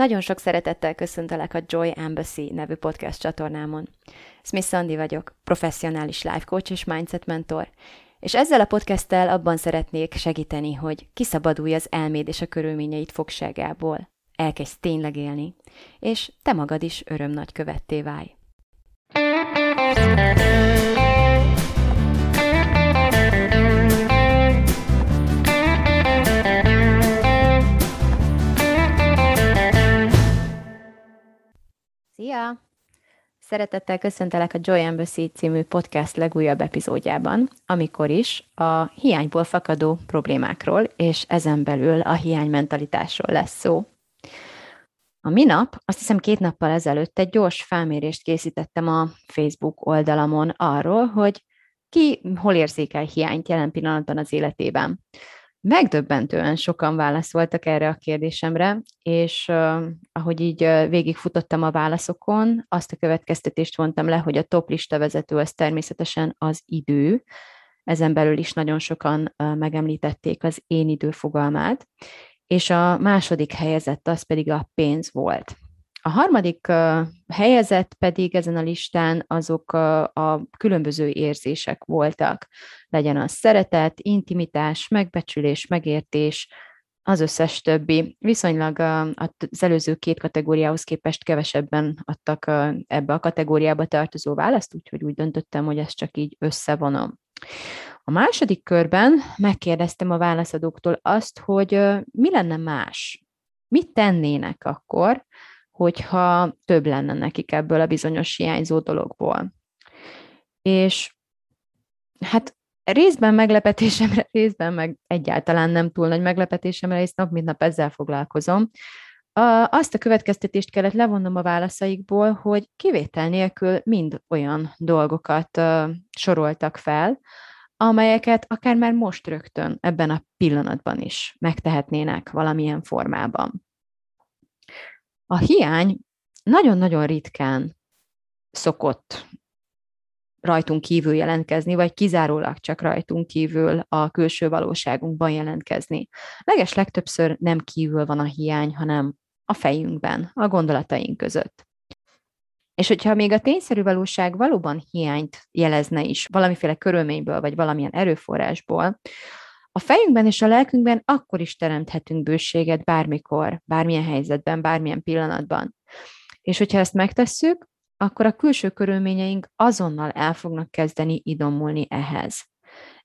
Nagyon sok szeretettel köszöntelek a Joy Embassy nevű podcast csatornámon. Smith Sandy vagyok, professzionális life coach és mindset mentor, és ezzel a podcasttel abban szeretnék segíteni, hogy kiszabadulj az elméd és a körülményeit fogságából, elkezdj tényleg élni, és te magad is öröm nagy követté válj. Szia! Szeretettel köszöntelek a Joy Embassy című podcast legújabb epizódjában, amikor is a hiányból fakadó problémákról, és ezen belül a hiánymentalitásról lesz szó. A minap, azt hiszem két nappal ezelőtt egy gyors felmérést készítettem a Facebook oldalamon arról, hogy ki hol érzékel hiányt jelen pillanatban az életében. Megdöbbentően sokan válaszoltak erre a kérdésemre, és uh, ahogy így uh, végigfutottam a válaszokon, azt a következtetést vontam le, hogy a top lista vezető az természetesen az idő. Ezen belül is nagyon sokan uh, megemlítették az én idő fogalmát, és a második helyezett az pedig a pénz volt. A harmadik helyezett pedig ezen a listán azok uh, a különböző érzések voltak. Legyen az szeretet, intimitás, megbecsülés, megértés, az összes többi. Viszonylag az előző két kategóriához képest kevesebben adtak ebbe a kategóriába tartozó választ, úgyhogy úgy döntöttem, hogy ezt csak így összevonom. A második körben megkérdeztem a válaszadóktól azt, hogy mi lenne más, mit tennének akkor, hogyha több lenne nekik ebből a bizonyos hiányzó dologból. És hát részben meglepetésemre, részben meg egyáltalán nem túl nagy meglepetésemre, és nap mint nap ezzel foglalkozom. A, azt a következtetést kellett levonnom a válaszaikból, hogy kivétel nélkül mind olyan dolgokat uh, soroltak fel, amelyeket akár már most rögtön ebben a pillanatban is megtehetnének valamilyen formában. A hiány nagyon-nagyon ritkán szokott rajtunk kívül jelentkezni, vagy kizárólag csak rajtunk kívül a külső valóságunkban jelentkezni. Leges legtöbbször nem kívül van a hiány, hanem a fejünkben, a gondolataink között. És hogyha még a tényszerű valóság valóban hiányt jelezne is valamiféle körülményből, vagy valamilyen erőforrásból, a fejünkben és a lelkünkben akkor is teremthetünk bőséget bármikor, bármilyen helyzetben, bármilyen pillanatban. És hogyha ezt megtesszük, akkor a külső körülményeink azonnal el fognak kezdeni idomulni ehhez.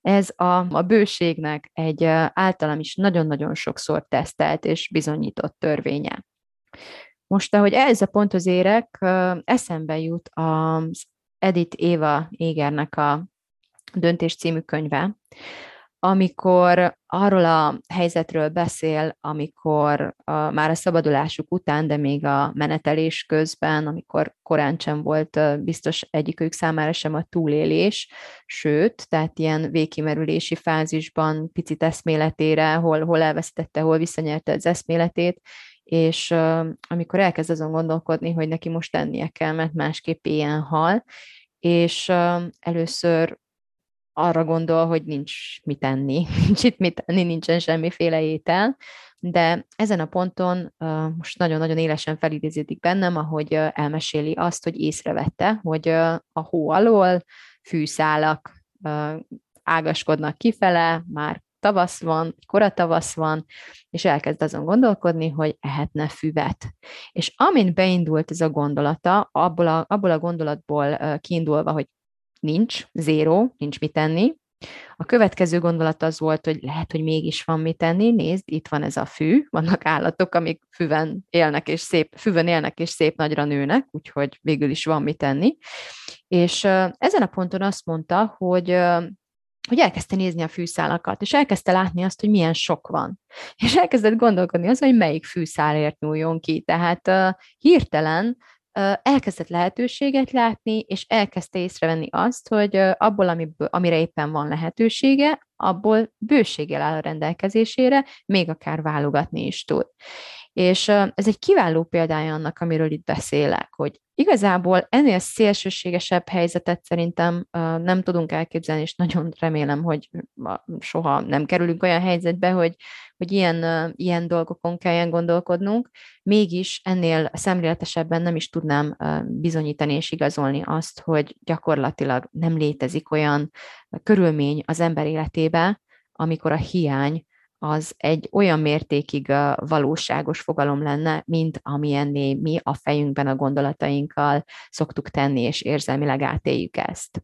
Ez a, a bőségnek egy általam is nagyon-nagyon sokszor tesztelt és bizonyított törvénye. Most, ahogy ez a ponthoz érek, eszembe jut az Edith Éva Égernek a Döntés című könyve, amikor arról a helyzetről beszél, amikor a, már a szabadulásuk után, de még a menetelés közben, amikor korán sem volt biztos egyikük számára sem a túlélés, sőt, tehát ilyen végkimerülési fázisban picit eszméletére, hol, hol elvesztette, hol visszanyerte az eszméletét, és amikor elkezd azon gondolkodni, hogy neki most tennie kell, mert másképp ilyen hal, és először arra gondol, hogy nincs mit tenni, nincs itt mit tenni, nincsen semmiféle étel, de ezen a ponton most nagyon-nagyon élesen felidéződik bennem, ahogy elmeséli azt, hogy észrevette, hogy a hó alól fűszálak ágaskodnak kifele, már tavasz van, kora tavasz van, és elkezd azon gondolkodni, hogy ehetne füvet. És amint beindult ez a gondolata, abból a, abból a gondolatból kiindulva, hogy nincs, zéró, nincs mit tenni. A következő gondolat az volt, hogy lehet, hogy mégis van mit tenni. Nézd, itt van ez a fű, vannak állatok, amik füven élnek és szép, füvön élnek és szép nagyra nőnek, úgyhogy végül is van mit tenni. És ezen a ponton azt mondta, hogy hogy elkezdte nézni a fűszálakat, és elkezdte látni azt, hogy milyen sok van. És elkezdett gondolkodni az, hogy melyik fűszálért nyúljon ki. Tehát uh, hirtelen elkezdett lehetőséget látni, és elkezdte észrevenni azt, hogy abból, amiből, amire éppen van lehetősége, abból bőséggel áll a rendelkezésére, még akár válogatni is tud. És ez egy kiváló példája annak, amiről itt beszélek, hogy Igazából ennél szélsőségesebb helyzetet szerintem nem tudunk elképzelni, és nagyon remélem, hogy soha nem kerülünk olyan helyzetbe, hogy, hogy ilyen, ilyen dolgokon kelljen gondolkodnunk. Mégis ennél szemléletesebben nem is tudnám bizonyítani és igazolni azt, hogy gyakorlatilag nem létezik olyan körülmény az ember életébe, amikor a hiány az egy olyan mértékig valóságos fogalom lenne, mint amilyenné mi a fejünkben a gondolatainkkal szoktuk tenni, és érzelmileg átéljük ezt.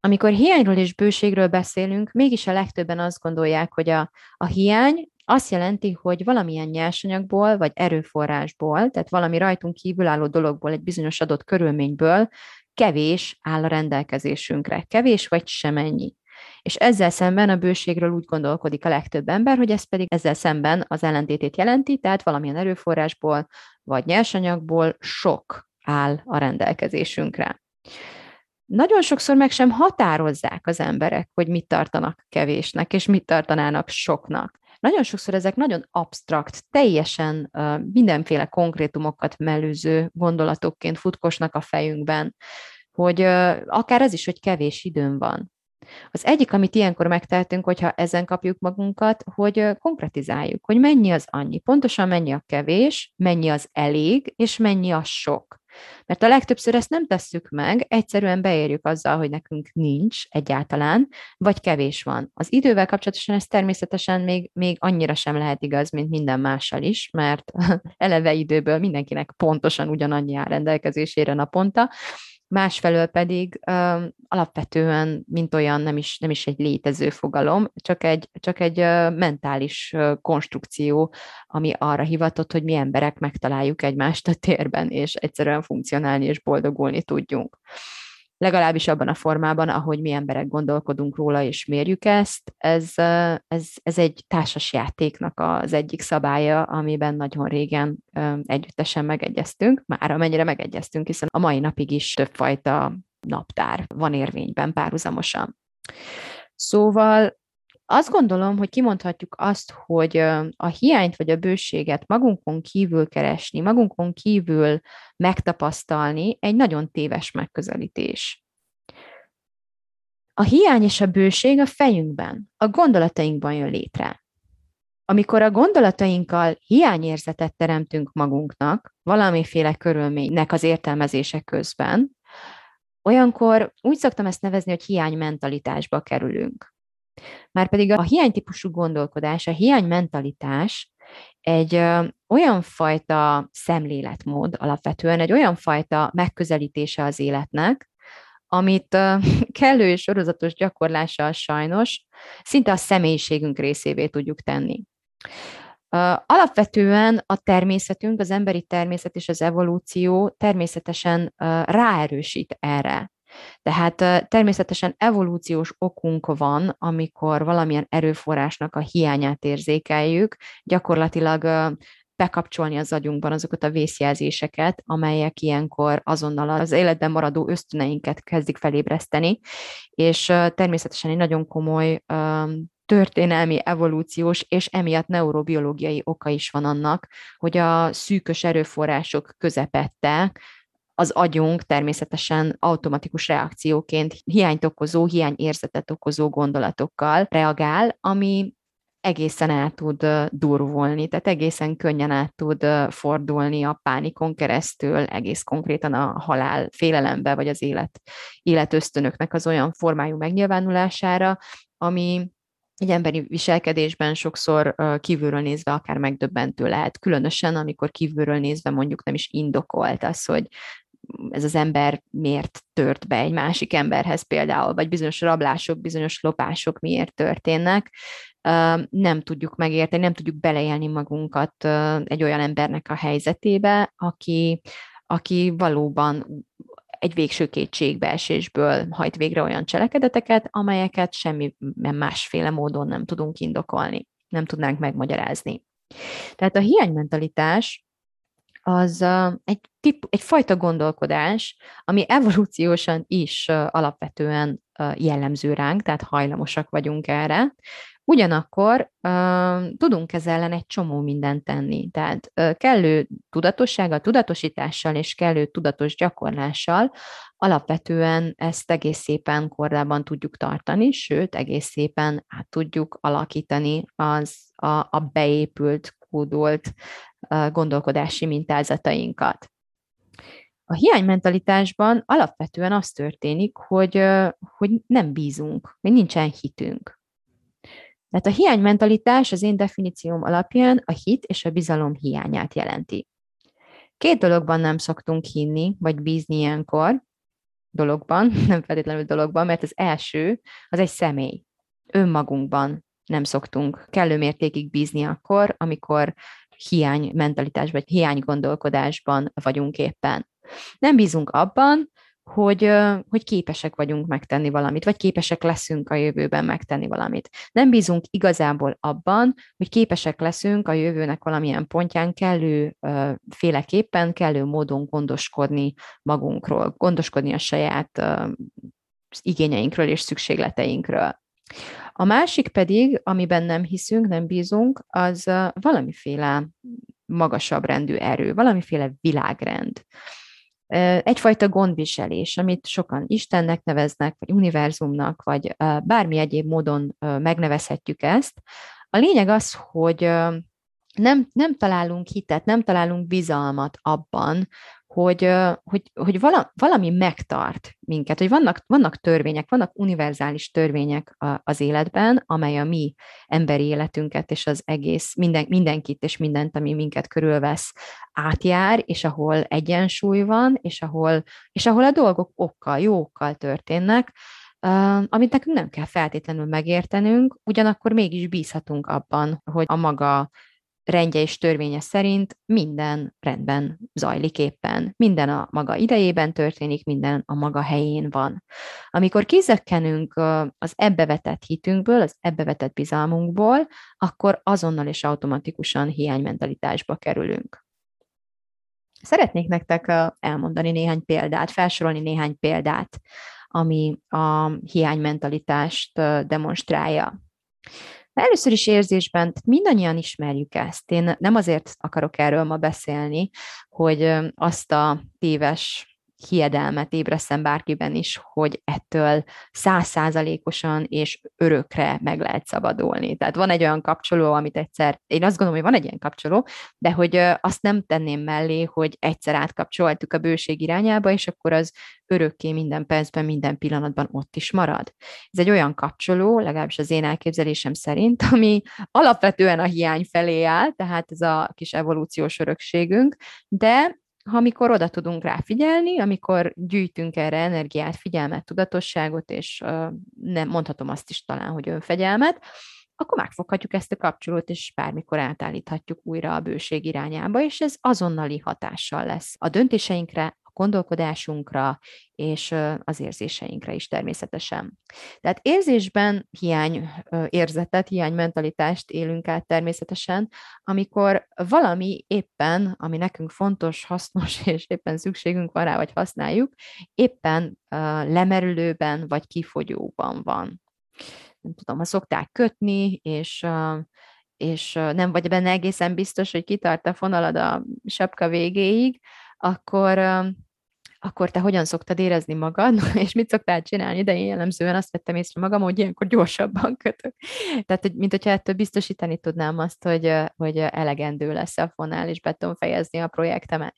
Amikor hiányról és bőségről beszélünk, mégis a legtöbben azt gondolják, hogy a, a hiány azt jelenti, hogy valamilyen nyersanyagból vagy erőforrásból, tehát valami rajtunk kívülálló dologból, egy bizonyos adott körülményből kevés áll a rendelkezésünkre. Kevés vagy semennyi. És ezzel szemben a bőségről úgy gondolkodik a legtöbb ember, hogy ez pedig ezzel szemben az ellentétét jelenti, tehát valamilyen erőforrásból vagy nyersanyagból sok áll a rendelkezésünkre. Nagyon sokszor meg sem határozzák az emberek, hogy mit tartanak kevésnek, és mit tartanának soknak. Nagyon sokszor ezek nagyon absztrakt, teljesen mindenféle konkrétumokat mellőző gondolatokként futkosnak a fejünkben, hogy akár ez is, hogy kevés időm van, az egyik, amit ilyenkor megtehetünk, hogyha ezen kapjuk magunkat, hogy konkretizáljuk, hogy mennyi az annyi, pontosan mennyi a kevés, mennyi az elég, és mennyi a sok. Mert a legtöbbször ezt nem tesszük meg, egyszerűen beérjük azzal, hogy nekünk nincs egyáltalán, vagy kevés van. Az idővel kapcsolatosan ez természetesen még, még annyira sem lehet igaz, mint minden mással is, mert eleve időből mindenkinek pontosan ugyanannyi áll rendelkezésére naponta, másfelől pedig uh, alapvetően, mint olyan nem is, nem is egy létező fogalom, csak egy, csak egy uh, mentális uh, konstrukció, ami arra hivatott, hogy mi emberek megtaláljuk egymást a térben, és egyszerűen funkcionálni és boldogulni tudjunk legalábbis abban a formában, ahogy mi emberek gondolkodunk róla és mérjük ezt, ez, ez, ez egy társas játéknak az egyik szabálya, amiben nagyon régen együttesen megegyeztünk, már amennyire megegyeztünk, hiszen a mai napig is többfajta naptár van érvényben párhuzamosan. Szóval azt gondolom, hogy kimondhatjuk azt, hogy a hiányt vagy a bőséget magunkon kívül keresni, magunkon kívül megtapasztalni egy nagyon téves megközelítés. A hiány és a bőség a fejünkben, a gondolatainkban jön létre. Amikor a gondolatainkkal hiányérzetet teremtünk magunknak, valamiféle körülménynek az értelmezése közben, olyankor úgy szoktam ezt nevezni, hogy hiánymentalitásba kerülünk. Márpedig a hiánytípusú gondolkodás, a hiánymentalitás egy olyan fajta szemléletmód alapvetően, egy olyan fajta megközelítése az életnek, amit ö, kellő és sorozatos gyakorlással sajnos szinte a személyiségünk részévé tudjuk tenni. Alapvetően a természetünk, az emberi természet és az evolúció természetesen ráerősít erre. Tehát természetesen evolúciós okunk van, amikor valamilyen erőforrásnak a hiányát érzékeljük, gyakorlatilag bekapcsolni az agyunkban azokat a vészjelzéseket, amelyek ilyenkor azonnal az életben maradó ösztöneinket kezdik felébreszteni, és természetesen egy nagyon komoly történelmi, evolúciós és emiatt neurobiológiai oka is van annak, hogy a szűkös erőforrások közepette az agyunk természetesen automatikus reakcióként hiányt okozó, hiányérzetet okozó gondolatokkal reagál, ami egészen el tud durvulni, tehát egészen könnyen át tud fordulni a pánikon keresztül, egész konkrétan a halál félelembe, vagy az élet, életösztönöknek az olyan formájú megnyilvánulására, ami egy emberi viselkedésben sokszor kívülről nézve akár megdöbbentő lehet, különösen amikor kívülről nézve mondjuk nem is indokolt az, hogy ez az ember miért tört be egy másik emberhez például, vagy bizonyos rablások, bizonyos lopások miért történnek, nem tudjuk megérteni, nem tudjuk beleélni magunkat egy olyan embernek a helyzetébe, aki, aki valóban egy végső kétségbeesésből hajt végre olyan cselekedeteket, amelyeket semmi másféle módon nem tudunk indokolni, nem tudnánk megmagyarázni. Tehát a hiánymentalitás az egy, tip, egy fajta gondolkodás, ami evolúciósan is alapvetően jellemző ránk, tehát hajlamosak vagyunk erre, Ugyanakkor tudunk ezzel ellen egy csomó mindent tenni. Tehát kellő tudatossággal, tudatosítással és kellő tudatos gyakorlással alapvetően ezt egész szépen kordában tudjuk tartani, sőt, egész szépen át tudjuk alakítani az a, a beépült, kódolt gondolkodási mintázatainkat. A hiánymentalitásban alapvetően az történik, hogy, hogy nem bízunk, hogy nincsen hitünk. Tehát a hiánymentalitás az én definícióm alapján a hit és a bizalom hiányát jelenti. Két dologban nem szoktunk hinni, vagy bízni ilyenkor, dologban, nem feltétlenül dologban, mert az első, az egy személy. Önmagunkban nem szoktunk kellő mértékig bízni akkor, amikor hiány mentalitás vagy hiány gondolkodásban vagyunk éppen. Nem bízunk abban, hogy, hogy képesek vagyunk megtenni valamit, vagy képesek leszünk a jövőben megtenni valamit. Nem bízunk igazából abban, hogy képesek leszünk a jövőnek valamilyen pontján kellő féleképpen, kellő módon gondoskodni magunkról, gondoskodni a saját igényeinkről és szükségleteinkről. A másik pedig, amiben nem hiszünk, nem bízunk, az valamiféle magasabb rendű erő, valamiféle világrend egyfajta gondviselés, amit sokan Istennek neveznek, vagy univerzumnak, vagy bármi egyéb módon megnevezhetjük ezt. A lényeg az, hogy nem, nem találunk hitet, nem találunk bizalmat abban, hogy, hogy, hogy valami megtart minket, hogy vannak, vannak törvények, vannak univerzális törvények az életben, amely a mi emberi életünket és az egész, minden, mindenkit és mindent, ami minket körülvesz, átjár, és ahol egyensúly van, és ahol, és ahol a dolgok okkal, jókkal történnek, amit nekünk nem kell feltétlenül megértenünk, ugyanakkor mégis bízhatunk abban, hogy a maga rendje és törvénye szerint minden rendben zajlik éppen. Minden a maga idejében történik, minden a maga helyén van. Amikor kizökkenünk az ebbevetett hitünkből, az ebbevetett bizalmunkból, akkor azonnal és automatikusan hiánymentalitásba kerülünk. Szeretnék nektek elmondani néhány példát, felsorolni néhány példát, ami a hiánymentalitást demonstrálja. Először is érzésben, tehát mindannyian ismerjük ezt. Én nem azért akarok erről ma beszélni, hogy azt a téves hiedelmet ébreszem bárkiben is, hogy ettől százszázalékosan és örökre meg lehet szabadulni. Tehát van egy olyan kapcsoló, amit egyszer, én azt gondolom, hogy van egy ilyen kapcsoló, de hogy azt nem tenném mellé, hogy egyszer átkapcsoltuk a bőség irányába, és akkor az örökké minden percben, minden pillanatban ott is marad. Ez egy olyan kapcsoló, legalábbis az én elképzelésem szerint, ami alapvetően a hiány felé áll, tehát ez a kis evolúciós örökségünk, de amikor oda tudunk rá figyelni, amikor gyűjtünk erre energiát, figyelmet, tudatosságot, és nem mondhatom azt is talán, hogy önfegyelmet, akkor megfoghatjuk ezt a kapcsolót, és bármikor átállíthatjuk újra a bőség irányába, és ez azonnali hatással lesz a döntéseinkre, gondolkodásunkra és az érzéseinkre is természetesen. Tehát érzésben hiány érzetet, hiány mentalitást élünk át természetesen, amikor valami éppen, ami nekünk fontos, hasznos, és éppen szükségünk van rá, vagy használjuk, éppen lemerülőben vagy kifogyóban van. Nem tudom, ha szokták kötni, és és nem vagy benne egészen biztos, hogy kitart a fonalad a sapka végéig, akkor akkor te hogyan szoktad érezni magad, és mit szoktál csinálni, de én jellemzően azt vettem észre magam, hogy ilyenkor gyorsabban kötök. Tehát, hogy, mint hogyha ettől biztosítani tudnám azt, hogy, hogy elegendő lesz a fonál, és be tudom fejezni a projektemet.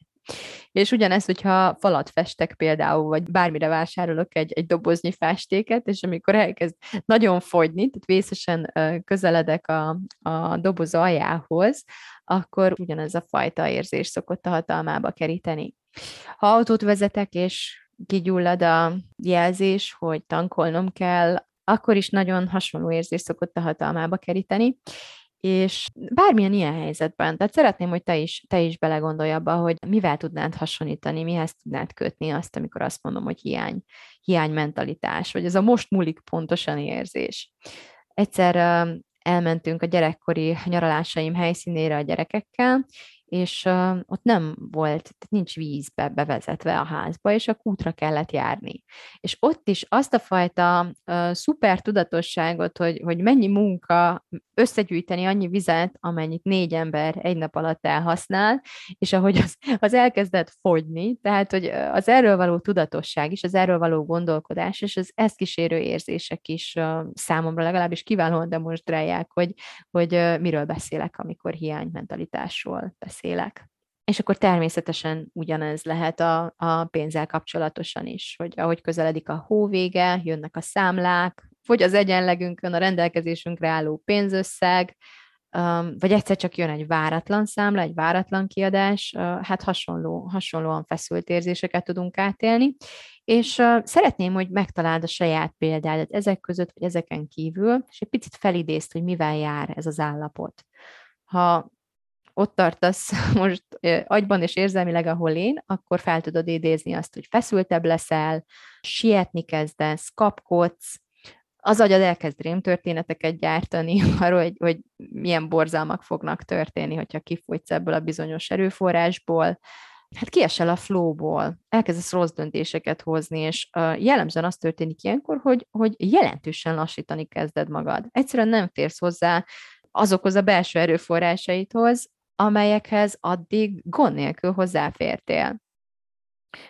És ugyanez, hogyha falat festek például, vagy bármire vásárolok egy, egy doboznyi festéket, és amikor elkezd nagyon fogyni, tehát vészesen közeledek a, a doboz aljához, akkor ugyanez a fajta érzés szokott a hatalmába keríteni. Ha autót vezetek, és kigyullad a jelzés, hogy tankolnom kell, akkor is nagyon hasonló érzés szokott a hatalmába keríteni, és bármilyen ilyen helyzetben, tehát szeretném, hogy te is, te is belegondolj abba, hogy mivel tudnád hasonlítani, mihez tudnád kötni azt, amikor azt mondom, hogy hiány, hiány mentalitás, vagy ez a most múlik pontosan érzés. Egyszer elmentünk a gyerekkori nyaralásaim helyszínére a gyerekekkel, és uh, ott nem volt, nincs vízbe bevezetve a házba, és a kútra kellett járni. És ott is azt a fajta uh, szuper tudatosságot, hogy, hogy mennyi munka összegyűjteni annyi vizet, amennyit négy ember egy nap alatt elhasznál, és ahogy az, az elkezdett fogyni, tehát hogy az erről való tudatosság is, az erről való gondolkodás, és az ezt kísérő érzések is uh, számomra legalábbis kiválóan demonstrálják, hogy, hogy uh, miről beszélek, amikor hiánymentalitásról beszélek. És akkor természetesen ugyanez lehet a, a pénzzel kapcsolatosan is, hogy ahogy közeledik a hóvége, jönnek a számlák, fogy az egyenlegünkön a rendelkezésünkre álló pénzösszeg, vagy egyszer csak jön egy váratlan számla, egy váratlan kiadás, hát hasonló, hasonlóan feszült érzéseket tudunk átélni, és szeretném, hogy megtaláld a saját példádat ezek között, vagy ezeken kívül, és egy picit felidézt, hogy mivel jár ez az állapot. Ha ott tartasz most agyban és érzelmileg, ahol én, akkor fel tudod idézni azt, hogy feszültebb leszel, sietni kezdesz, kapkodsz, az agyad elkezd rémtörténeteket gyártani arról, hogy, hogy milyen borzalmak fognak történni, hogyha kifogysz ebből a bizonyos erőforrásból, hát kiesel a flowból, elkezdesz rossz döntéseket hozni, és jellemzően az történik ilyenkor, hogy, hogy jelentősen lassítani kezded magad. Egyszerűen nem férsz hozzá azokhoz a belső erőforrásaithoz, amelyekhez addig gond nélkül hozzáfértél.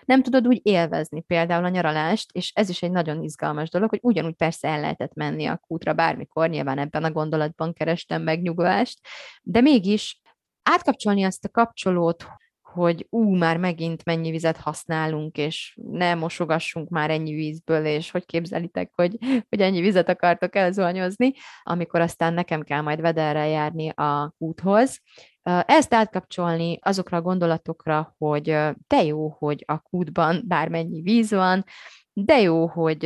Nem tudod úgy élvezni például a nyaralást, és ez is egy nagyon izgalmas dolog, hogy ugyanúgy persze el lehetett menni a kútra bármikor, nyilván ebben a gondolatban kerestem megnyugvást, de mégis átkapcsolni azt a kapcsolót, hogy ú, már megint mennyi vizet használunk, és ne mosogassunk már ennyi vízből, és hogy képzelitek, hogy, hogy ennyi vizet akartok elzuhanyozni, amikor aztán nekem kell majd vederrel járni a úthoz. Ezt átkapcsolni azokra a gondolatokra, hogy de jó, hogy a kútban bármennyi víz van, de jó, hogy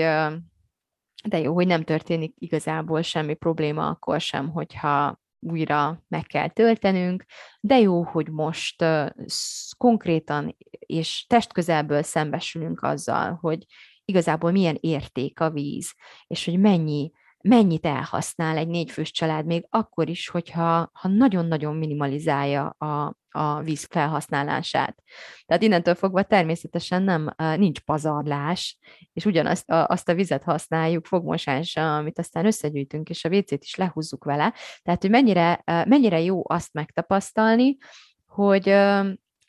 de jó, hogy nem történik igazából semmi probléma akkor sem, hogyha újra meg kell töltenünk, de jó, hogy most konkrétan és testközelből szembesülünk azzal, hogy igazából milyen érték a víz, és hogy mennyi mennyit elhasznál egy négyfős család, még akkor is, hogyha ha nagyon-nagyon minimalizálja a, a víz felhasználását. Tehát innentől fogva természetesen nem, nincs pazarlás, és ugyanazt a, azt a vizet használjuk fogmosásra, amit aztán összegyűjtünk, és a WC-t is lehúzzuk vele. Tehát, hogy mennyire, mennyire jó azt megtapasztalni, hogy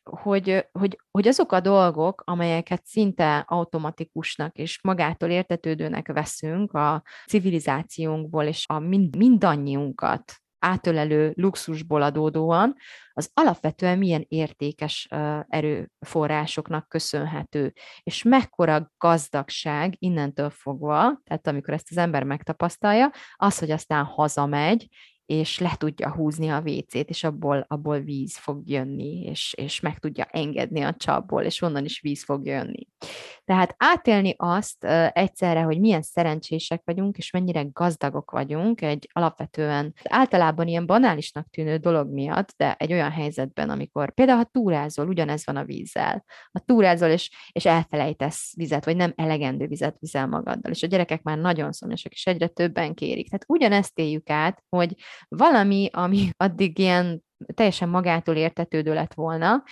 hogy, hogy, hogy azok a dolgok, amelyeket szinte automatikusnak és magától értetődőnek veszünk a civilizációnkból és a mind, mindannyiunkat átölelő luxusból adódóan, az alapvetően milyen értékes erőforrásoknak köszönhető, és mekkora gazdagság innentől fogva, tehát amikor ezt az ember megtapasztalja, az, hogy aztán hazamegy, és le tudja húzni a WC-t, és abból, abból víz fog jönni, és, és meg tudja engedni a csapból, és onnan is víz fog jönni. Tehát átélni azt egyszerre, hogy milyen szerencsések vagyunk, és mennyire gazdagok vagyunk, egy alapvetően általában ilyen banálisnak tűnő dolog miatt, de egy olyan helyzetben, amikor például ha túrázol, ugyanez van a vízzel. Ha túrázol, és, és elfelejtesz vizet, vagy nem elegendő vizet vizel magaddal, és a gyerekek már nagyon szomjasak, és egyre többen kérik. Tehát ugyanezt éljük át, hogy valami, ami addig ilyen teljesen magától értetődő lett volna,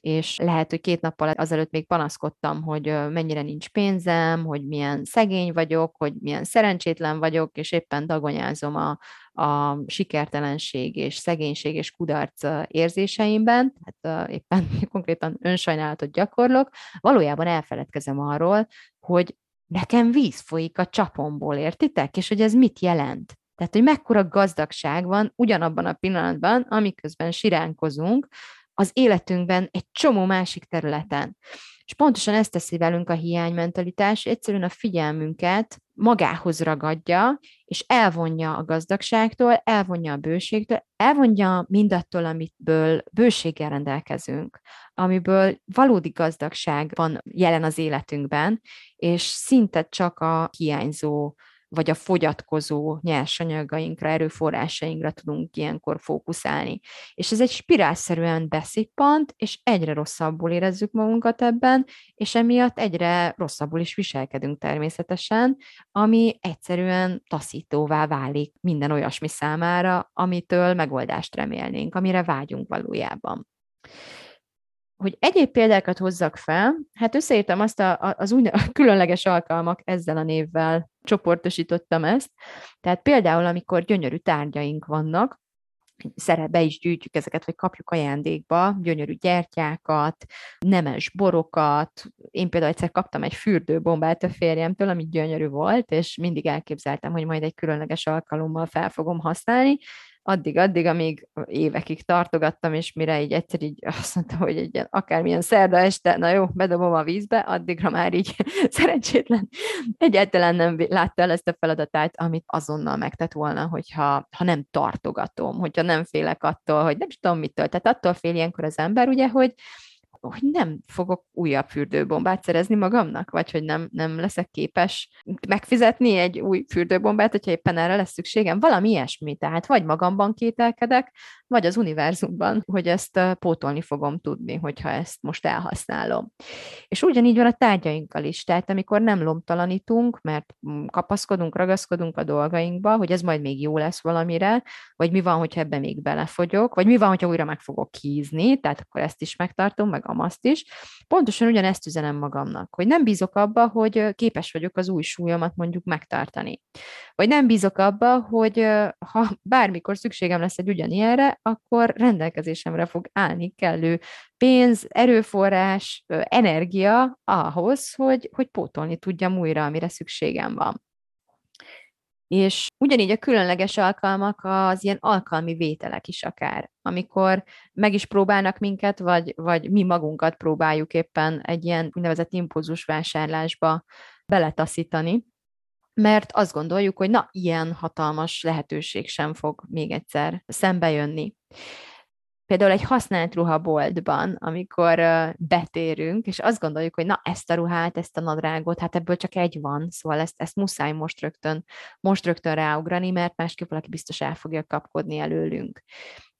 és lehet, hogy két nappal azelőtt még panaszkodtam, hogy mennyire nincs pénzem, hogy milyen szegény vagyok, hogy milyen szerencsétlen vagyok, és éppen dagonyázom a, a sikertelenség és szegénység és kudarc érzéseimben, hát éppen konkrétan önsajnálatot gyakorlok, valójában elfeledkezem arról, hogy nekem víz folyik a csapomból, értitek? És hogy ez mit jelent? Tehát, hogy mekkora gazdagság van ugyanabban a pillanatban, amiközben siránkozunk az életünkben egy csomó másik területen. És pontosan ezt teszi velünk a hiánymentalitás, egyszerűen a figyelmünket magához ragadja, és elvonja a gazdagságtól, elvonja a bőségtől, elvonja mindattól, amitől bőséggel rendelkezünk, amiből valódi gazdagság van jelen az életünkben, és szinte csak a hiányzó vagy a fogyatkozó nyersanyagainkra, erőforrásainkra tudunk ilyenkor fókuszálni. És ez egy spirálszerűen beszippant, és egyre rosszabbul érezzük magunkat ebben, és emiatt egyre rosszabbul is viselkedünk természetesen, ami egyszerűen taszítóvá válik minden olyasmi számára, amitől megoldást remélnénk, amire vágyunk valójában. Hogy egyéb példákat hozzak fel, hát összeírtam azt a, az úgy, a különleges alkalmak ezzel a névvel csoportosítottam ezt. Tehát például, amikor gyönyörű tárgyaink vannak, be is gyűjtjük ezeket, vagy kapjuk ajándékba, gyönyörű gyertyákat, nemes borokat. Én például egyszer kaptam egy fürdőbombát a férjemtől, ami gyönyörű volt, és mindig elképzeltem, hogy majd egy különleges alkalommal fel fogom használni, addig-addig, amíg évekig tartogattam, és mire így egyszer így azt mondta, hogy egy akármilyen szerda este, na jó, bedobom a vízbe, addigra már így szerencsétlen egyáltalán nem látta el ezt a feladatát, amit azonnal megtett volna, hogyha ha nem tartogatom, hogyha nem félek attól, hogy nem is tudom mitől. Tehát attól fél ilyenkor az ember, ugye, hogy hogy nem fogok újabb fürdőbombát szerezni magamnak, vagy hogy nem, nem leszek képes megfizetni egy új fürdőbombát, hogyha éppen erre lesz szükségem. Valami ilyesmi, tehát vagy magamban kételkedek, vagy az univerzumban, hogy ezt pótolni fogom tudni, hogyha ezt most elhasználom. És ugyanígy van a tárgyainkkal is, tehát amikor nem lomtalanítunk, mert mm, kapaszkodunk, ragaszkodunk a dolgainkba, hogy ez majd még jó lesz valamire, vagy mi van, hogyha ebbe még belefogyok, vagy mi van, hogyha újra meg fogok kízni, tehát akkor ezt is megtartom, meg amaszt is. Pontosan ugyanezt üzenem magamnak, hogy nem bízok abba, hogy képes vagyok az új súlyomat mondjuk megtartani. Vagy nem bízok abba, hogy ha bármikor szükségem lesz egy ugyanilyenre, akkor rendelkezésemre fog állni kellő pénz, erőforrás, energia ahhoz, hogy, hogy pótolni tudjam újra, amire szükségem van. És ugyanígy a különleges alkalmak az ilyen alkalmi vételek is akár, amikor meg is próbálnak minket, vagy, vagy mi magunkat próbáljuk éppen egy ilyen úgynevezett impulzus vásárlásba beletaszítani, mert azt gondoljuk, hogy na, ilyen hatalmas lehetőség sem fog még egyszer szembe jönni. Például egy használt ruhaboltban, amikor betérünk, és azt gondoljuk, hogy na, ezt a ruhát, ezt a nadrágot, hát ebből csak egy van, szóval ezt, ezt muszáj most rögtön, most rögtön ráugrani, mert másképp valaki biztos el fogja kapkodni előlünk.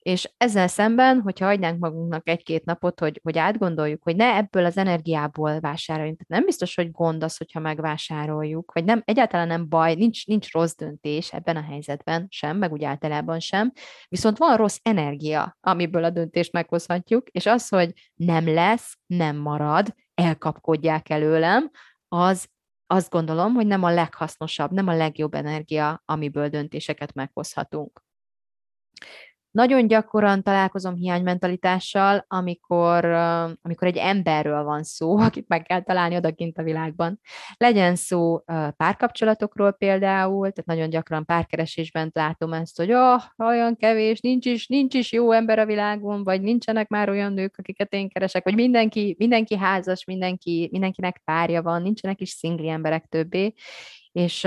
És ezzel szemben, hogyha hagynánk magunknak egy-két napot, hogy, hogy átgondoljuk, hogy ne ebből az energiából vásároljunk. Tehát nem biztos, hogy gond az, hogyha megvásároljuk, vagy nem, egyáltalán nem baj, nincs, nincs rossz döntés ebben a helyzetben sem, meg úgy általában sem, viszont van rossz energia, amiből a döntést meghozhatjuk, és az, hogy nem lesz, nem marad, elkapkodják előlem, az azt gondolom, hogy nem a leghasznosabb, nem a legjobb energia, amiből döntéseket meghozhatunk. Nagyon gyakran találkozom hiánymentalitással, amikor, amikor egy emberről van szó, akit meg kell találni odakint a világban. Legyen szó párkapcsolatokról például, tehát nagyon gyakran párkeresésben látom ezt, hogy oh, olyan kevés, nincs is, nincs is jó ember a világon, vagy nincsenek már olyan nők, akiket én keresek, vagy mindenki, mindenki házas, mindenki, mindenkinek párja van, nincsenek is szingli emberek többé, és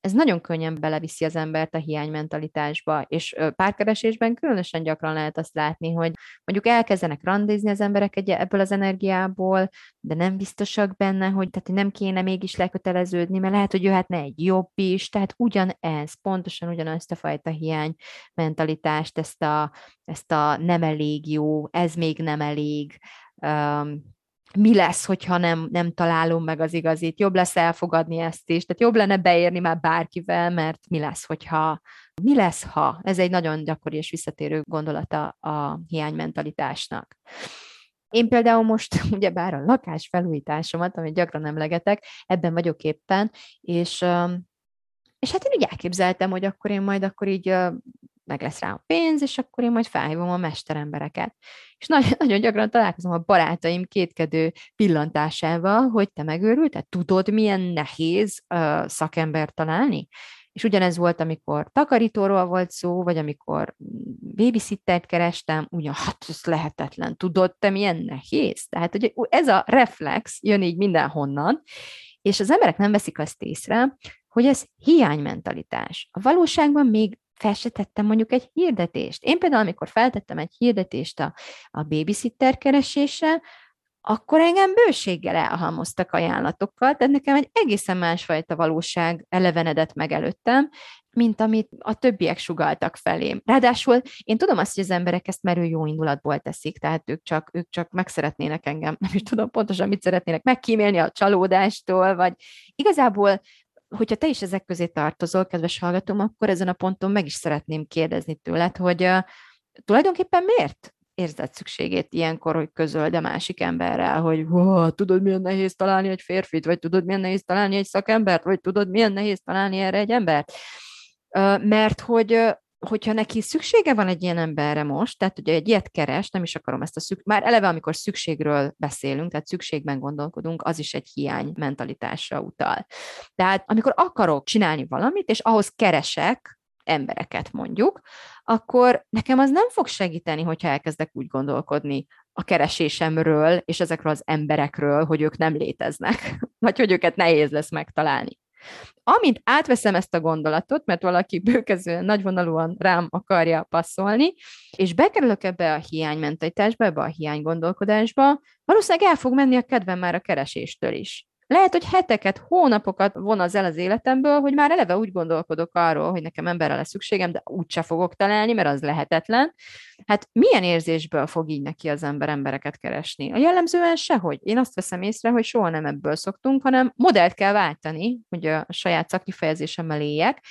ez nagyon könnyen beleviszi az embert a hiánymentalitásba, és párkeresésben különösen gyakran lehet azt látni, hogy mondjuk elkezdenek randizni az emberek egy, ebből az energiából, de nem biztosak benne, hogy, tehát, nem kéne mégis leköteleződni, mert lehet, hogy jöhetne egy jobb is, tehát ugyanez, pontosan ugyanazt a fajta hiánymentalitást, ezt a, ezt a nem elég jó, ez még nem elég, mi lesz, hogyha nem, nem találom meg az igazit, jobb lesz elfogadni ezt is, tehát jobb lenne beérni már bárkivel, mert mi lesz, hogyha, mi lesz, ha? Ez egy nagyon gyakori és visszatérő gondolata a hiánymentalitásnak. Én például most, ugye bár a lakás felújításomat, amit gyakran emlegetek, ebben vagyok éppen, és, és hát én úgy elképzeltem, hogy akkor én majd akkor így meg lesz rá a pénz, és akkor én majd felhívom a mesterembereket. És nagyon, nagyon gyakran találkozom a barátaim kétkedő pillantásával, hogy te megőrülted, tudod, milyen nehéz uh, szakember találni? És ugyanez volt, amikor takarítóról volt szó, vagy amikor babysittert kerestem, ugyan, hát ez lehetetlen. Tudod, te milyen nehéz? Tehát, hogy ez a reflex jön így mindenhonnan, és az emberek nem veszik azt észre, hogy ez hiánymentalitás. A valóságban még fel se tettem mondjuk egy hirdetést. Én például, amikor feltettem egy hirdetést a, a babysitter keresésre, akkor engem bőséggel elhalmoztak ajánlatokkal, tehát nekem egy egészen másfajta valóság elevenedett meg előttem, mint amit a többiek sugaltak felém. Ráadásul én tudom azt, hogy az emberek ezt merő jó indulatból teszik, tehát ők csak, ők csak meg szeretnének engem, nem is tudom pontosan, mit szeretnének, megkímélni a csalódástól, vagy igazából hogyha te is ezek közé tartozol, kedves hallgatom, akkor ezen a ponton meg is szeretném kérdezni tőled, hogy uh, tulajdonképpen miért érzett szükségét ilyenkor, hogy közöld a másik emberrel, hogy tudod, milyen nehéz találni egy férfit, vagy tudod, milyen nehéz találni egy szakembert, vagy tudod, milyen nehéz találni erre egy embert. Mert hogy hogyha neki szüksége van egy ilyen emberre most, tehát ugye egy ilyet keres, nem is akarom ezt a szükség, már eleve, amikor szükségről beszélünk, tehát szükségben gondolkodunk, az is egy hiány mentalitásra utal. Tehát amikor akarok csinálni valamit, és ahhoz keresek embereket mondjuk, akkor nekem az nem fog segíteni, hogyha elkezdek úgy gondolkodni a keresésemről és ezekről az emberekről, hogy ők nem léteznek, vagy hogy őket nehéz lesz megtalálni. Amint átveszem ezt a gondolatot, mert valaki bőkezően, nagyvonalúan rám akarja passzolni, és bekerülök ebbe a hiánymentalitásba, ebbe a hiánygondolkodásba, valószínűleg el fog menni a kedvem már a kereséstől is. Lehet, hogy heteket, hónapokat von az el az életemből, hogy már eleve úgy gondolkodok arról, hogy nekem emberre lesz szükségem, de úgyse fogok találni, mert az lehetetlen. Hát milyen érzésből fog így neki az ember embereket keresni? A jellemzően sehogy. Én azt veszem észre, hogy soha nem ebből szoktunk, hanem modellt kell váltani, hogy a saját szakifejezésemmel éljek,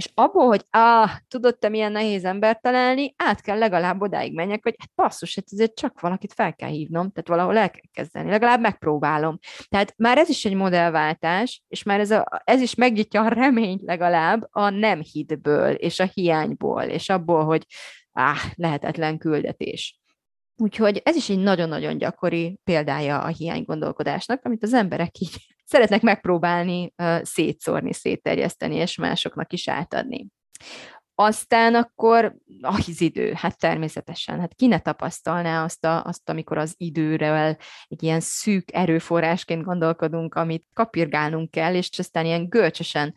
és abból, hogy ah, tudod te milyen nehéz embert találni, át kell legalább odáig menjek, hogy hát basszus, hát ezért csak valakit fel kell hívnom, tehát valahol el kell kezdeni, legalább megpróbálom. Tehát már ez is egy modellváltás, és már ez, a, ez is megnyitja a reményt legalább a nem hitből, és a hiányból, és abból, hogy áh, lehetetlen küldetés. Úgyhogy ez is egy nagyon-nagyon gyakori példája a hiánygondolkodásnak, amit az emberek így szeretnek megpróbálni szétszórni, szétterjeszteni, és másoknak is átadni. Aztán akkor az idő, hát természetesen, hát ki ne tapasztalná azt, a, azt amikor az időről egy ilyen szűk erőforrásként gondolkodunk, amit kapirgálnunk kell, és aztán ilyen görcsösen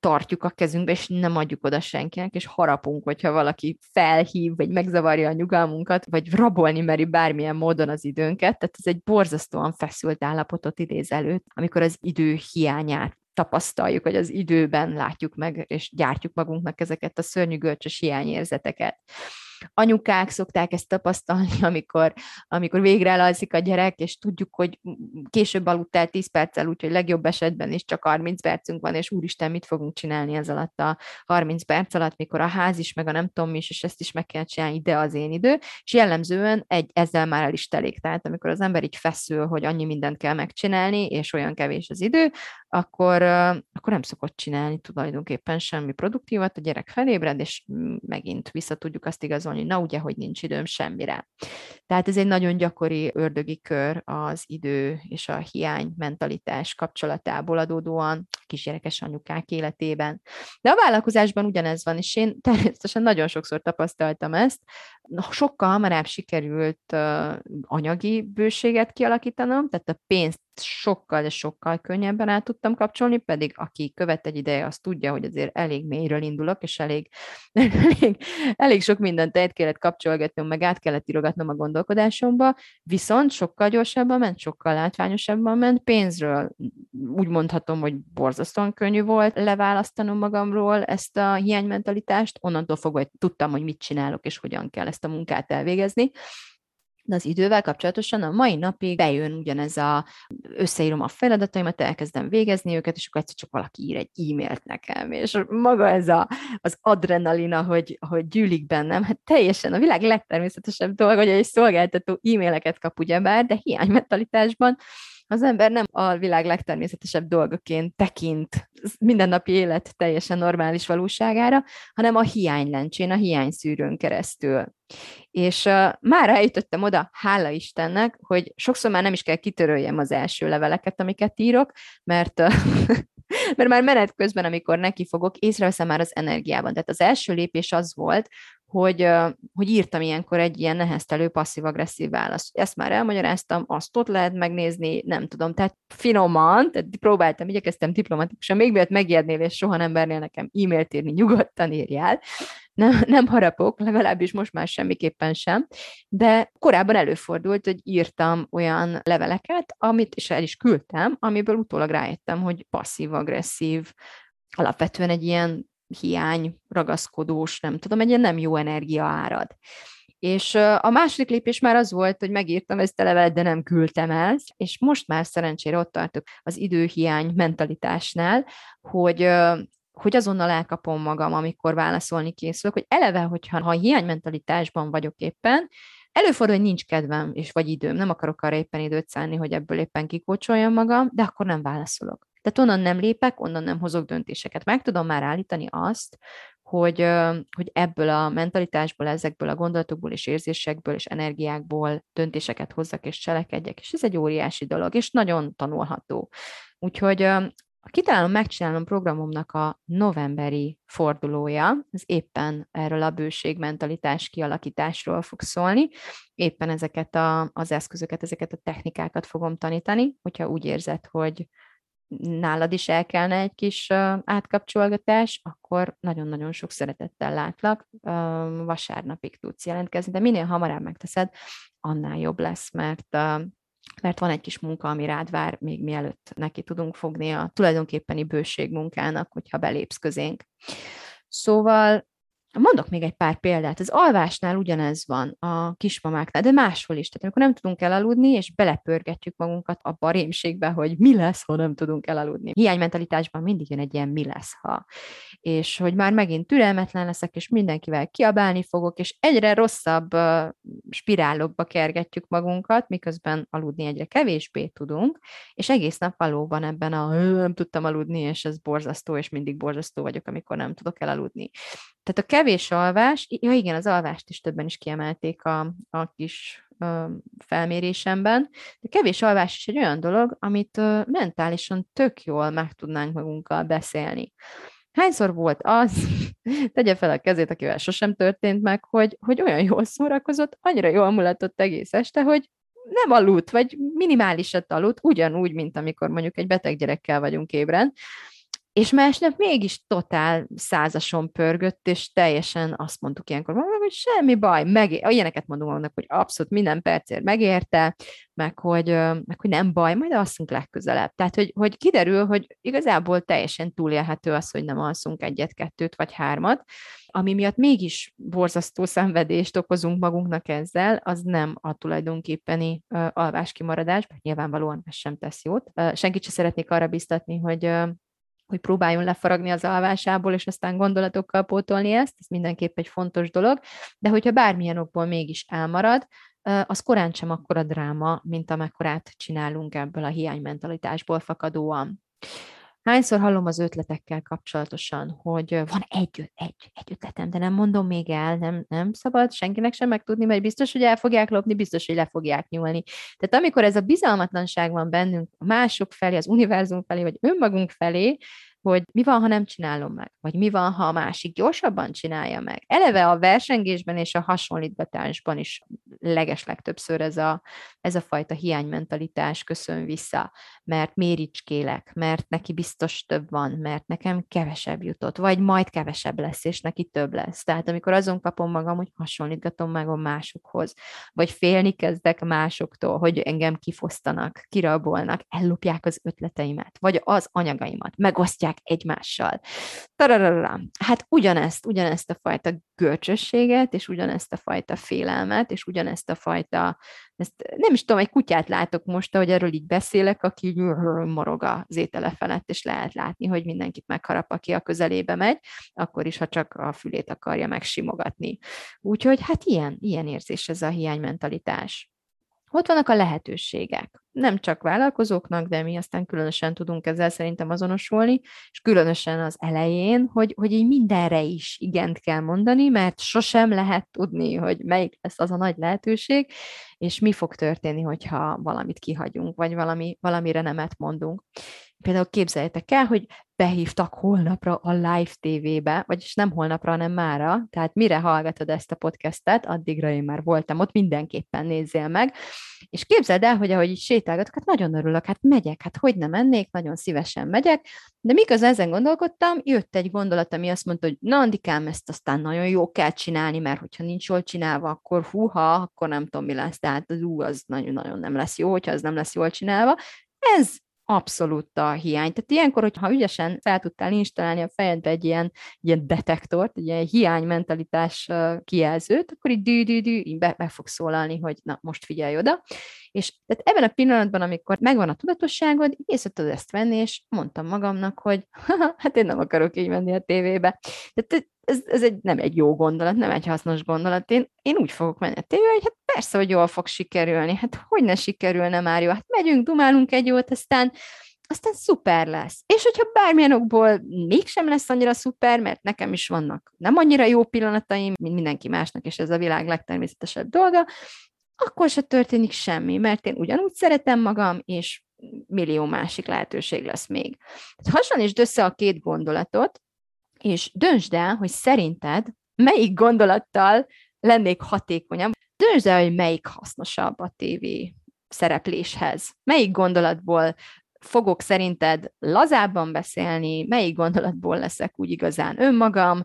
tartjuk a kezünkbe, és nem adjuk oda senkinek, és harapunk, hogyha valaki felhív, vagy megzavarja a nyugalmunkat, vagy rabolni meri bármilyen módon az időnket. Tehát ez egy borzasztóan feszült állapotot idéz előtt, amikor az idő hiányát tapasztaljuk, hogy az időben látjuk meg, és gyártjuk magunknak ezeket a szörnyű görcsös hiányérzeteket anyukák szokták ezt tapasztalni, amikor, amikor végre elalszik a gyerek, és tudjuk, hogy később aludtál 10 perccel, úgyhogy legjobb esetben is csak 30 percünk van, és úristen, mit fogunk csinálni ez alatt a 30 perc alatt, mikor a ház is, meg a nem tudom is, és ezt is meg kell csinálni, ide az én idő, és jellemzően egy, ezzel már el is telik. Tehát amikor az ember így feszül, hogy annyi mindent kell megcsinálni, és olyan kevés az idő, akkor, akkor nem szokott csinálni tulajdonképpen semmi produktívat, a gyerek felébred, és megint vissza tudjuk azt igazolni, na ugye, hogy nincs időm semmire. Tehát ez egy nagyon gyakori ördögi kör az idő és a hiány mentalitás kapcsolatából adódóan kisgyerekes anyukák életében. De a vállalkozásban ugyanez van, és én természetesen nagyon sokszor tapasztaltam ezt, sokkal hamarabb sikerült anyagi bőséget kialakítanom, tehát a pénzt sokkal, de sokkal könnyebben át tudtam kapcsolni, pedig aki követ egy ideje, az tudja, hogy azért elég mélyről indulok, és elég, elég, elég sok mindent át kellett kapcsolgatnom, meg át kellett irogatnom a gondolkodásomba, viszont sokkal gyorsabban ment, sokkal látványosabban ment, pénzről úgy mondhatom, hogy borzasztóan könnyű volt leválasztanom magamról ezt a hiánymentalitást, onnantól fogva, hogy tudtam, hogy mit csinálok, és hogyan kell ezt a munkát elvégezni, de az idővel kapcsolatosan a mai napig bejön ugyanez a, összeírom a feladataimat, elkezdem végezni őket, és akkor egyszer csak valaki ír egy e-mailt nekem, és maga ez a, az adrenalina, hogy, hogy gyűlik bennem, hát teljesen a világ legtermészetesebb dolog, hogy egy szolgáltató e-maileket kap ugyebár, de hiánymentalitásban az ember nem a világ legtermészetesebb dolgoként tekint mindennapi élet teljesen normális valóságára, hanem a hiánylencsén, a hiányszűrőn keresztül. És uh, már eljutottam oda, hála Istennek, hogy sokszor már nem is kell kitöröljem az első leveleket, amiket írok, mert uh, mert már menet közben, amikor neki fogok, észreveszem már az energiában. Tehát az első lépés az volt, hogy, hogy írtam ilyenkor egy ilyen neheztelő passzív-agresszív választ. Ezt már elmagyaráztam, azt ott lehet megnézni, nem tudom, tehát finoman, tehát próbáltam, igyekeztem diplomatikusan, még mielőtt megijednél, és soha nem bernél nekem e-mailt írni, nyugodtan írjál. Nem, nem harapok, legalábbis most már semmiképpen sem, de korábban előfordult, hogy írtam olyan leveleket, amit is el is küldtem, amiből utólag rájöttem, hogy passzív-agresszív, alapvetően egy ilyen hiány, ragaszkodós, nem tudom, egy ilyen nem jó energia árad. És a második lépés már az volt, hogy megírtam ezt a levelet, de nem küldtem el, és most már szerencsére ott tartok az időhiány mentalitásnál, hogy hogy azonnal elkapom magam, amikor válaszolni készülök, hogy eleve, hogyha ha hiánymentalitásban vagyok éppen, Előfordul, hogy nincs kedvem, és vagy időm, nem akarok arra éppen időt szállni, hogy ebből éppen kikócsoljam magam, de akkor nem válaszolok. Tehát onnan nem lépek, onnan nem hozok döntéseket. Meg tudom már állítani azt, hogy, hogy ebből a mentalitásból, ezekből a gondolatokból és érzésekből és energiákból döntéseket hozzak és cselekedjek, és ez egy óriási dolog, és nagyon tanulható. Úgyhogy a Kitalálom, megcsinálom programomnak a novemberi fordulója, ez éppen erről a bőségmentalitás kialakításról fog szólni. Éppen ezeket a, az eszközöket, ezeket a technikákat fogom tanítani, hogyha úgy érzed, hogy nálad is el kellene egy kis átkapcsolgatás, akkor nagyon-nagyon sok szeretettel látlak. Vasárnapig tudsz jelentkezni, de minél hamarabb megteszed, annál jobb lesz, mert mert van egy kis munka, ami rád vár, még mielőtt neki tudunk fogni a tulajdonképpeni bőség munkának, hogyha belépsz közénk. Szóval Mondok még egy pár példát. Az alvásnál ugyanez van a kismamáknál, de máshol is. Tehát amikor nem tudunk elaludni, és belepörgetjük magunkat a barémségbe, hogy mi lesz, ha nem tudunk elaludni. Hiánymentalitásban mindig jön egy ilyen mi lesz, ha. És hogy már megint türelmetlen leszek, és mindenkivel kiabálni fogok, és egyre rosszabb spirálokba kergetjük magunkat, miközben aludni egyre kevésbé tudunk, és egész nap valóban ebben a nem tudtam aludni, és ez borzasztó, és mindig borzasztó vagyok, amikor nem tudok elaludni. Tehát a kevés alvás, ja igen, az alvást is többen is kiemelték a, a kis ö, felmérésemben, de kevés alvás is egy olyan dolog, amit ö, mentálisan tök jól meg tudnánk magunkkal beszélni. Hányszor volt az, tegye fel a kezét, akivel sosem történt meg, hogy, hogy olyan jól szórakozott, annyira jól mulatott egész este, hogy nem aludt, vagy minimálisat aludt, ugyanúgy, mint amikor mondjuk egy beteg gyerekkel vagyunk ébren, és másnap mégis totál százason pörgött, és teljesen azt mondtuk ilyenkor, hogy semmi baj, meg, ilyeneket mondunk annak, hogy abszolút minden percért megérte, meg hogy, meg hogy nem baj, majd alszunk legközelebb. Tehát, hogy, hogy kiderül, hogy igazából teljesen túlélhető az, hogy nem alszunk egyet, kettőt vagy hármat, ami miatt mégis borzasztó szenvedést okozunk magunknak ezzel, az nem a tulajdonképpeni uh, alváskimaradás, mert nyilvánvalóan ez sem tesz jót. Uh, senkit sem szeretnék arra biztatni, hogy hogy próbáljon lefaragni az alvásából, és aztán gondolatokkal pótolni ezt, ez mindenképp egy fontos dolog, de hogyha bármilyen okból mégis elmarad, az korán sem akkora dráma, mint amekkorát csinálunk ebből a hiánymentalitásból fakadóan. Hányszor hallom az ötletekkel kapcsolatosan, hogy van egy, egy, egy ötletem, de nem mondom még el, nem, nem szabad senkinek sem megtudni, mert biztos, hogy el fogják lopni, biztos, hogy le fogják nyúlni. Tehát amikor ez a bizalmatlanság van bennünk mások felé, az univerzum felé, vagy önmagunk felé, hogy mi van, ha nem csinálom meg, vagy mi van, ha a másik gyorsabban csinálja meg. Eleve a versengésben és a hasonlítgatásban is legeslegtöbbször ez a, ez a fajta hiánymentalitás köszön vissza, mert méricskélek, mert neki biztos több van, mert nekem kevesebb jutott, vagy majd kevesebb lesz, és neki több lesz. Tehát amikor azon kapom magam, hogy hasonlítgatom meg a másokhoz, vagy félni kezdek másoktól, hogy engem kifosztanak, kirabolnak, ellopják az ötleteimet, vagy az anyagaimat, megosztják egymással. Tararara. Hát ugyanezt, ugyanezt a fajta görcsösséget, és ugyanezt a fajta félelmet, és ugyanezt a fajta, ezt nem is tudom, egy kutyát látok most, ahogy erről így beszélek, aki morog az étele felett, és lehet látni, hogy mindenkit megharap, aki a közelébe megy, akkor is, ha csak a fülét akarja megsimogatni. Úgyhogy hát ilyen, ilyen érzés ez a hiánymentalitás. Ott vannak a lehetőségek. Nem csak vállalkozóknak, de mi aztán különösen tudunk ezzel szerintem azonosulni, és különösen az elején, hogy, hogy így mindenre is igent kell mondani, mert sosem lehet tudni, hogy melyik lesz az a nagy lehetőség, és mi fog történni, hogyha valamit kihagyunk, vagy valami, valamire nemet mondunk. Például képzeljétek el, hogy behívtak holnapra a live tévébe, vagyis nem holnapra, hanem mára, tehát mire hallgatod ezt a podcastet, addigra én már voltam ott, mindenképpen nézzél meg, és képzeld el, hogy ahogy így sétálgatok, hát nagyon örülök, hát megyek, hát hogy nem mennék, nagyon szívesen megyek, de miközben ezen gondolkodtam, jött egy gondolat, ami azt mondta, hogy na Andikám, ezt aztán nagyon jó kell csinálni, mert hogyha nincs jól csinálva, akkor húha, akkor nem tudom, mi lesz, tehát az ú, az nagyon-nagyon nem lesz jó, hogyha az nem lesz jól csinálva. Ez abszolút a hiány. Tehát ilyenkor, hogyha ügyesen fel tudtál installálni a fejedbe egy ilyen, ilyen detektort, egy ilyen hiánymentalitás kijelzőt, akkor így dű-dű-dű, így be, be fog szólalni, hogy na, most figyelj oda. És tehát ebben a pillanatban, amikor megvan a tudatosságod, észre tudod ezt venni, és mondtam magamnak, hogy hát én nem akarok így menni a tévébe. Tehát ez, ez egy, nem egy jó gondolat, nem egy hasznos gondolat. Én, én úgy fogok menni a tévé, hogy hát persze, hogy jól fog sikerülni. Hát hogy ne sikerülne már jó? Hát megyünk, dumálunk egy jót, aztán aztán szuper lesz. És hogyha bármilyen okból mégsem lesz annyira szuper, mert nekem is vannak nem annyira jó pillanataim, mint mindenki másnak, és ez a világ legtermészetesebb dolga, akkor se történik semmi, mert én ugyanúgy szeretem magam, és millió másik lehetőség lesz még. Hasonlítsd össze a két gondolatot, és döntsd el, hogy szerinted melyik gondolattal lennék hatékonyabb. Döntsd el, hogy melyik hasznosabb a tévé szerepléshez. Melyik gondolatból fogok szerinted lazábban beszélni, melyik gondolatból leszek úgy igazán önmagam,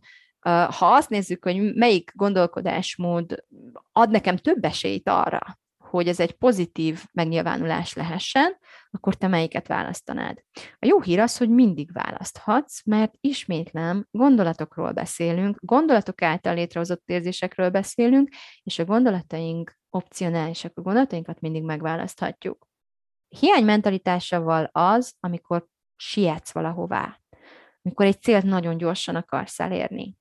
ha azt nézzük, hogy melyik gondolkodásmód ad nekem több esélyt arra, hogy ez egy pozitív megnyilvánulás lehessen, akkor te melyiket választanád? A jó hír az, hogy mindig választhatsz, mert ismétlem, gondolatokról beszélünk, gondolatok által létrehozott érzésekről beszélünk, és a gondolataink opcionálisak, a gondolatainkat mindig megválaszthatjuk. Hiánymentalitásával az, amikor sietsz valahová, amikor egy célt nagyon gyorsan akarsz elérni,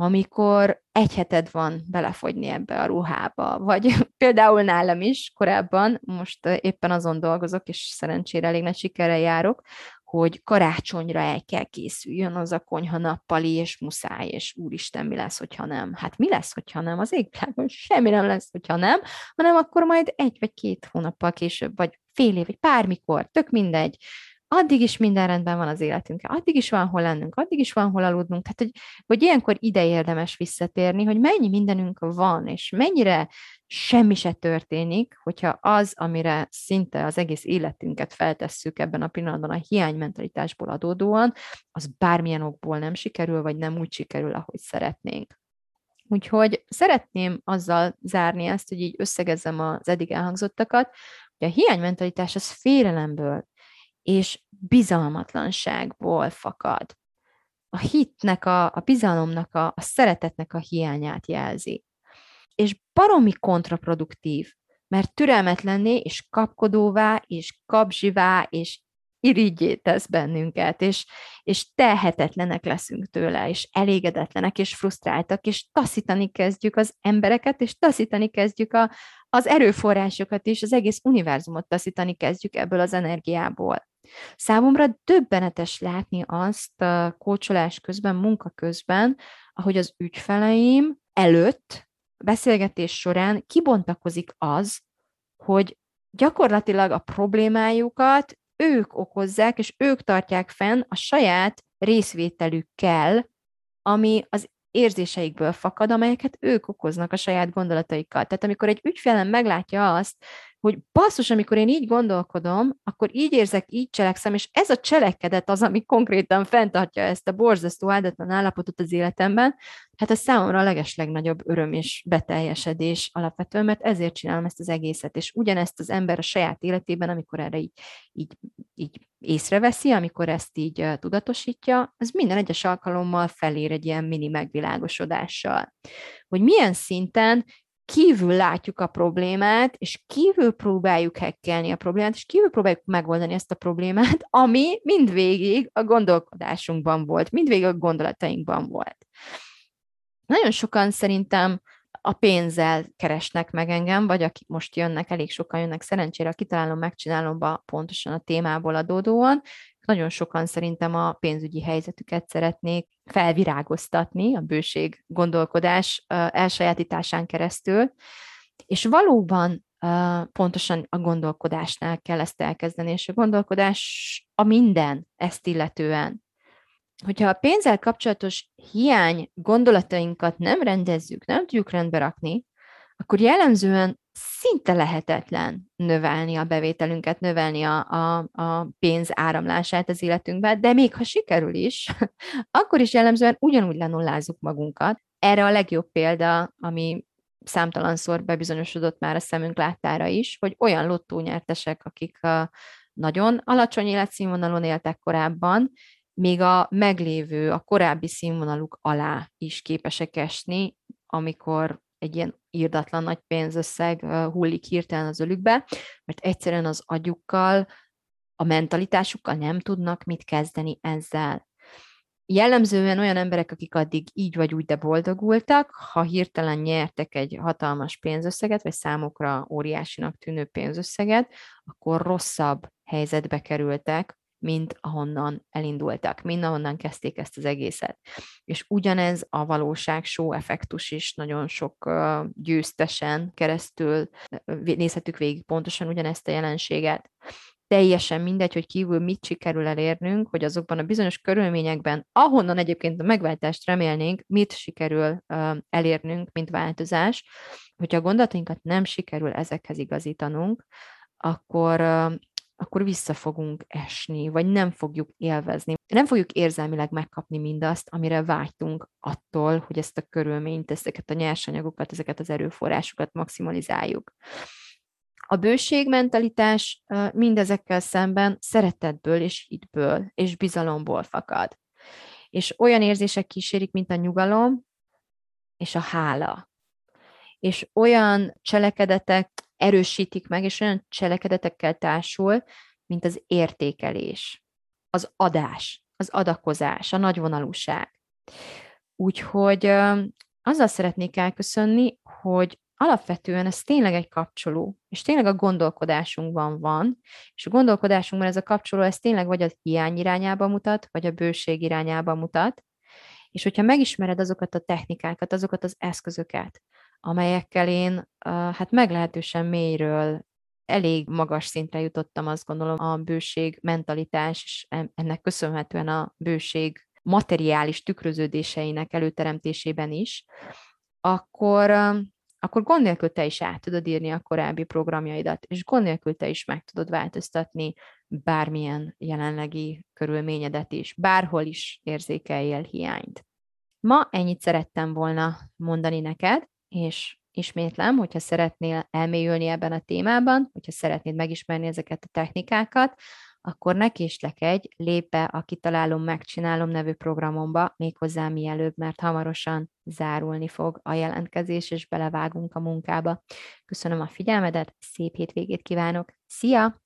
amikor egy heted van belefogyni ebbe a ruhába, vagy például nálam is korábban, most éppen azon dolgozok, és szerencsére elég nagy sikerrel járok, hogy karácsonyra el kell készüljön az a konyha nappali, és muszáj, és úristen, mi lesz, hogyha nem? Hát mi lesz, hogyha nem? Az égvilágon semmi nem lesz, hogyha nem, hanem akkor majd egy vagy két hónappal később, vagy fél év, vagy bármikor, tök mindegy, addig is minden rendben van az életünkkel, addig is van hol lennünk, addig is van hol aludnunk, tehát hogy, hogy ilyenkor ide érdemes visszatérni, hogy mennyi mindenünk van, és mennyire semmi se történik, hogyha az, amire szinte az egész életünket feltesszük ebben a pillanatban a hiánymentalitásból adódóan, az bármilyen okból nem sikerül, vagy nem úgy sikerül, ahogy szeretnénk. Úgyhogy szeretném azzal zárni ezt, hogy így összegezzem az eddig elhangzottakat, hogy a hiánymentalitás az félelemből és bizalmatlanságból fakad. A hitnek, a, a bizalomnak, a, a szeretetnek a hiányát jelzi. És baromi kontraproduktív, mert türelmetlenné és kapkodóvá, és kapzsivá, és irigyé tesz bennünket, és, és tehetetlenek leszünk tőle, és elégedetlenek, és frusztráltak, és taszítani kezdjük az embereket, és taszítani kezdjük a, az erőforrásokat is, az egész univerzumot taszítani kezdjük ebből az energiából. Számomra döbbenetes látni azt a kócsolás közben, munka közben, ahogy az ügyfeleim előtt, beszélgetés során kibontakozik az, hogy gyakorlatilag a problémájukat ők okozzák, és ők tartják fenn a saját részvételükkel, ami az érzéseikből fakad, amelyeket ők okoznak a saját gondolataikkal. Tehát amikor egy ügyfelem meglátja azt, hogy basszus, amikor én így gondolkodom, akkor így érzek, így cselekszem, és ez a cselekedet az, ami konkrétan fenntartja ezt a borzasztó áldatlan állapotot az életemben, hát ez számomra a legeslegnagyobb öröm és beteljesedés alapvetően, mert ezért csinálom ezt az egészet, és ugyanezt az ember a saját életében, amikor erre így, így, így észreveszi, amikor ezt így tudatosítja, az minden egyes alkalommal felér egy ilyen mini megvilágosodással. Hogy milyen szinten kívül látjuk a problémát, és kívül próbáljuk hekkelni a problémát, és kívül próbáljuk megoldani ezt a problémát, ami mindvégig a gondolkodásunkban volt, mindvégig a gondolatainkban volt. Nagyon sokan szerintem a pénzzel keresnek meg engem, vagy akik most jönnek, elég sokan jönnek szerencsére a kitalálom, megcsinálom pontosan a témából adódóan, nagyon sokan szerintem a pénzügyi helyzetüket szeretnék felvirágoztatni a bőség gondolkodás elsajátításán keresztül, és valóban pontosan a gondolkodásnál kell ezt elkezdeni, és a gondolkodás a minden ezt illetően. Hogyha a pénzzel kapcsolatos hiány gondolatainkat nem rendezzük, nem tudjuk rendbe rakni, akkor jellemzően szinte lehetetlen növelni a bevételünket, növelni a, a, a pénz áramlását az életünkbe, de még ha sikerül is, akkor is jellemzően ugyanúgy lenullázzuk magunkat. Erre a legjobb példa, ami számtalanszor bebizonyosodott már a szemünk láttára is, hogy olyan lottónyertesek, akik a nagyon alacsony életszínvonalon éltek korábban, még a meglévő, a korábbi színvonaluk alá is képesek esni, amikor egy ilyen írdatlan nagy pénzösszeg hullik hirtelen az ölükbe, mert egyszerűen az agyukkal, a mentalitásukkal nem tudnak mit kezdeni ezzel. jellemzően olyan emberek, akik addig így vagy úgy, de boldogultak, ha hirtelen nyertek egy hatalmas pénzösszeget, vagy számukra óriásinak tűnő pénzösszeget, akkor rosszabb helyzetbe kerültek, mint ahonnan elindultak, mind ahonnan kezdték ezt az egészet. És ugyanez a valóság show effektus is nagyon sok győztesen keresztül nézhetük végig pontosan ugyanezt a jelenséget teljesen mindegy, hogy kívül mit sikerül elérnünk, hogy azokban a bizonyos körülményekben, ahonnan egyébként a megváltást remélnénk, mit sikerül elérnünk, mint változás, hogyha a gondolatainkat nem sikerül ezekhez igazítanunk, akkor, akkor vissza fogunk esni, vagy nem fogjuk élvezni. Nem fogjuk érzelmileg megkapni mindazt, amire vágytunk attól, hogy ezt a körülményt, ezeket a nyersanyagokat, ezeket az erőforrásokat maximalizáljuk. A bőségmentalitás mindezekkel szemben szeretetből és hitből és bizalomból fakad. És olyan érzések kísérik, mint a nyugalom és a hála. És olyan cselekedetek erősítik meg, és olyan cselekedetekkel társul, mint az értékelés, az adás, az adakozás, a nagyvonalúság. Úgyhogy azzal szeretnék elköszönni, hogy alapvetően ez tényleg egy kapcsoló, és tényleg a gondolkodásunkban van, és a gondolkodásunkban ez a kapcsoló, ez tényleg vagy a hiány irányába mutat, vagy a bőség irányába mutat, és hogyha megismered azokat a technikákat, azokat az eszközöket, amelyekkel én hát meglehetősen mélyről elég magas szintre jutottam, azt gondolom, a bőség mentalitás, és ennek köszönhetően a bőség materiális tükröződéseinek előteremtésében is, akkor akkor gond nélkül te is át tudod írni a korábbi programjaidat, és gond nélkül te is meg tudod változtatni bármilyen jelenlegi körülményedet is, bárhol is érzékeljél hiányt. Ma ennyit szerettem volna mondani neked, és ismétlem, hogyha szeretnél elmélyülni ebben a témában, hogyha szeretnéd megismerni ezeket a technikákat, akkor ne késlekedj, lép be a Kitalálom, Megcsinálom nevű programomba, méghozzá mielőbb, mert hamarosan zárulni fog a jelentkezés, és belevágunk a munkába. Köszönöm a figyelmedet, szép hétvégét kívánok! Szia!